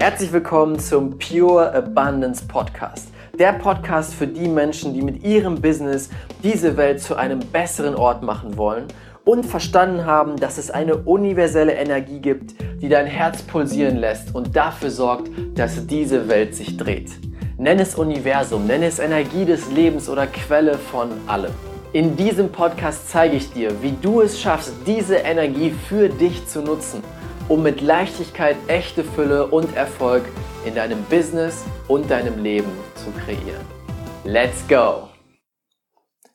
Herzlich willkommen zum Pure Abundance Podcast. Der Podcast für die Menschen, die mit ihrem Business diese Welt zu einem besseren Ort machen wollen und verstanden haben, dass es eine universelle Energie gibt, die dein Herz pulsieren lässt und dafür sorgt, dass diese Welt sich dreht. Nenn es Universum, nenn es Energie des Lebens oder Quelle von allem. In diesem Podcast zeige ich dir, wie du es schaffst, diese Energie für dich zu nutzen um mit Leichtigkeit echte Fülle und Erfolg in deinem Business und deinem Leben zu kreieren. Let's go!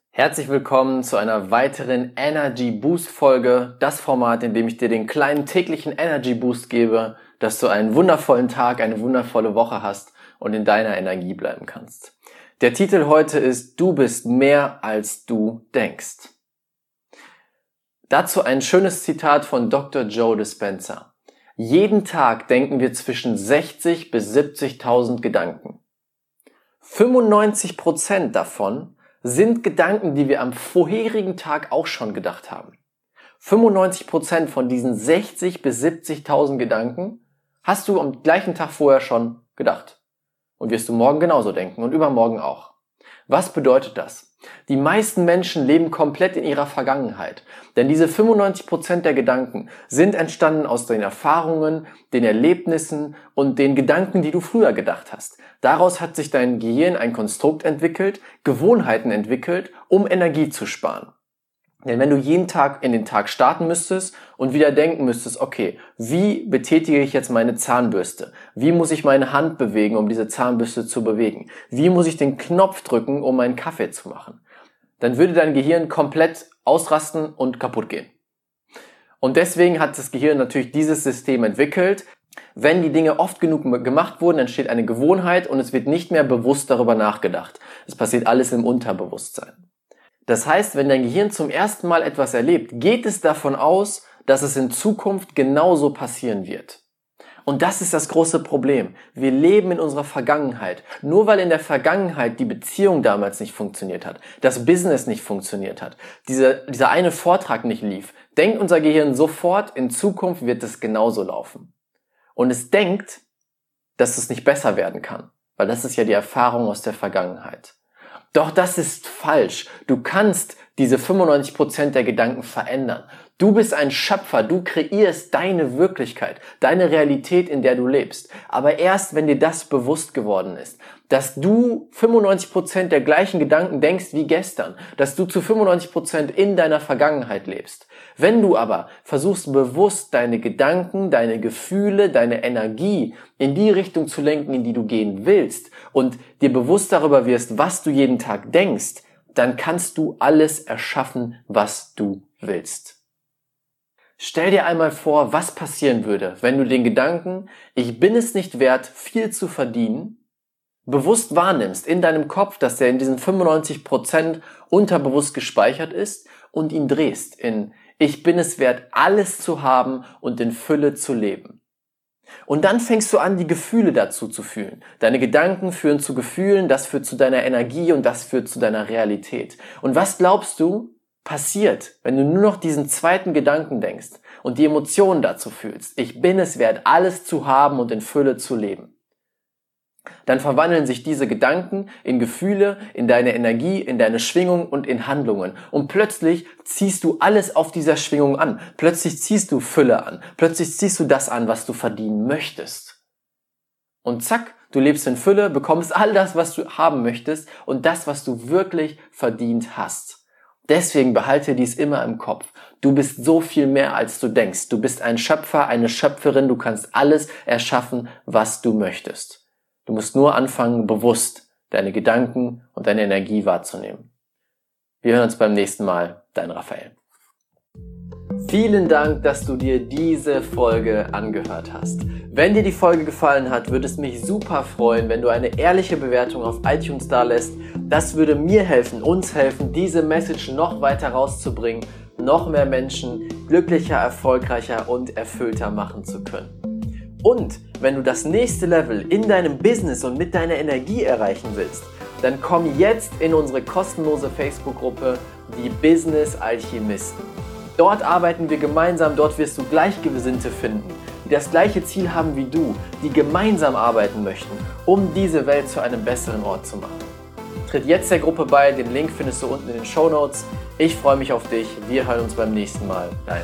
Herzlich willkommen zu einer weiteren Energy Boost Folge, das Format, in dem ich dir den kleinen täglichen Energy Boost gebe, dass du einen wundervollen Tag, eine wundervolle Woche hast und in deiner Energie bleiben kannst. Der Titel heute ist Du bist mehr als du denkst. Dazu ein schönes Zitat von Dr. Joe Dispenza. Jeden Tag denken wir zwischen 60 bis 70.000 Gedanken. 95 Prozent davon sind Gedanken, die wir am vorherigen Tag auch schon gedacht haben. 95 Prozent von diesen 60 bis 70.000 Gedanken hast du am gleichen Tag vorher schon gedacht. Und wirst du morgen genauso denken und übermorgen auch. Was bedeutet das? Die meisten Menschen leben komplett in ihrer Vergangenheit. Denn diese 95% der Gedanken sind entstanden aus den Erfahrungen, den Erlebnissen und den Gedanken, die du früher gedacht hast. Daraus hat sich dein Gehirn ein Konstrukt entwickelt, Gewohnheiten entwickelt, um Energie zu sparen. Denn wenn du jeden Tag in den Tag starten müsstest und wieder denken müsstest, okay, wie betätige ich jetzt meine Zahnbürste? Wie muss ich meine Hand bewegen, um diese Zahnbürste zu bewegen? Wie muss ich den Knopf drücken, um meinen Kaffee zu machen? Dann würde dein Gehirn komplett ausrasten und kaputt gehen. Und deswegen hat das Gehirn natürlich dieses System entwickelt. Wenn die Dinge oft genug gemacht wurden, entsteht eine Gewohnheit und es wird nicht mehr bewusst darüber nachgedacht. Es passiert alles im Unterbewusstsein. Das heißt, wenn dein Gehirn zum ersten Mal etwas erlebt, geht es davon aus, dass es in Zukunft genauso passieren wird. Und das ist das große Problem. Wir leben in unserer Vergangenheit. Nur weil in der Vergangenheit die Beziehung damals nicht funktioniert hat, das Business nicht funktioniert hat, dieser, dieser eine Vortrag nicht lief, denkt unser Gehirn sofort, in Zukunft wird es genauso laufen. Und es denkt, dass es nicht besser werden kann, weil das ist ja die Erfahrung aus der Vergangenheit. Doch das ist falsch. Du kannst diese 95% der Gedanken verändern. Du bist ein Schöpfer, du kreierst deine Wirklichkeit, deine Realität, in der du lebst. Aber erst, wenn dir das bewusst geworden ist, dass du 95% der gleichen Gedanken denkst wie gestern, dass du zu 95% in deiner Vergangenheit lebst. Wenn du aber versuchst bewusst deine Gedanken, deine Gefühle, deine Energie in die Richtung zu lenken, in die du gehen willst und dir bewusst darüber wirst, was du jeden Tag denkst, dann kannst du alles erschaffen, was du willst. Stell dir einmal vor, was passieren würde, wenn du den Gedanken, ich bin es nicht wert, viel zu verdienen, bewusst wahrnimmst in deinem Kopf, dass der in diesen 95% unterbewusst gespeichert ist und ihn drehst in ich bin es wert, alles zu haben und in Fülle zu leben. Und dann fängst du an, die Gefühle dazu zu fühlen. Deine Gedanken führen zu Gefühlen, das führt zu deiner Energie und das führt zu deiner Realität. Und was glaubst du passiert, wenn du nur noch diesen zweiten Gedanken denkst und die Emotionen dazu fühlst? Ich bin es wert, alles zu haben und in Fülle zu leben dann verwandeln sich diese Gedanken in Gefühle, in deine Energie, in deine Schwingung und in Handlungen. Und plötzlich ziehst du alles auf dieser Schwingung an. Plötzlich ziehst du Fülle an. Plötzlich ziehst du das an, was du verdienen möchtest. Und zack, du lebst in Fülle, bekommst all das, was du haben möchtest und das, was du wirklich verdient hast. Deswegen behalte dies immer im Kopf. Du bist so viel mehr, als du denkst. Du bist ein Schöpfer, eine Schöpferin. Du kannst alles erschaffen, was du möchtest. Du musst nur anfangen, bewusst deine Gedanken und deine Energie wahrzunehmen. Wir hören uns beim nächsten Mal. Dein Raphael. Vielen Dank, dass du dir diese Folge angehört hast. Wenn dir die Folge gefallen hat, würde es mich super freuen, wenn du eine ehrliche Bewertung auf iTunes da lässt. Das würde mir helfen, uns helfen, diese Message noch weiter rauszubringen, noch mehr Menschen glücklicher, erfolgreicher und erfüllter machen zu können. Und wenn du das nächste Level in deinem Business und mit deiner Energie erreichen willst, dann komm jetzt in unsere kostenlose Facebook-Gruppe Die Business Alchemisten. Dort arbeiten wir gemeinsam, dort wirst du Gleichgesinnte finden, die das gleiche Ziel haben wie du, die gemeinsam arbeiten möchten, um diese Welt zu einem besseren Ort zu machen. Tritt jetzt der Gruppe bei, den Link findest du unten in den Show Notes. Ich freue mich auf dich, wir hören uns beim nächsten Mal. Dein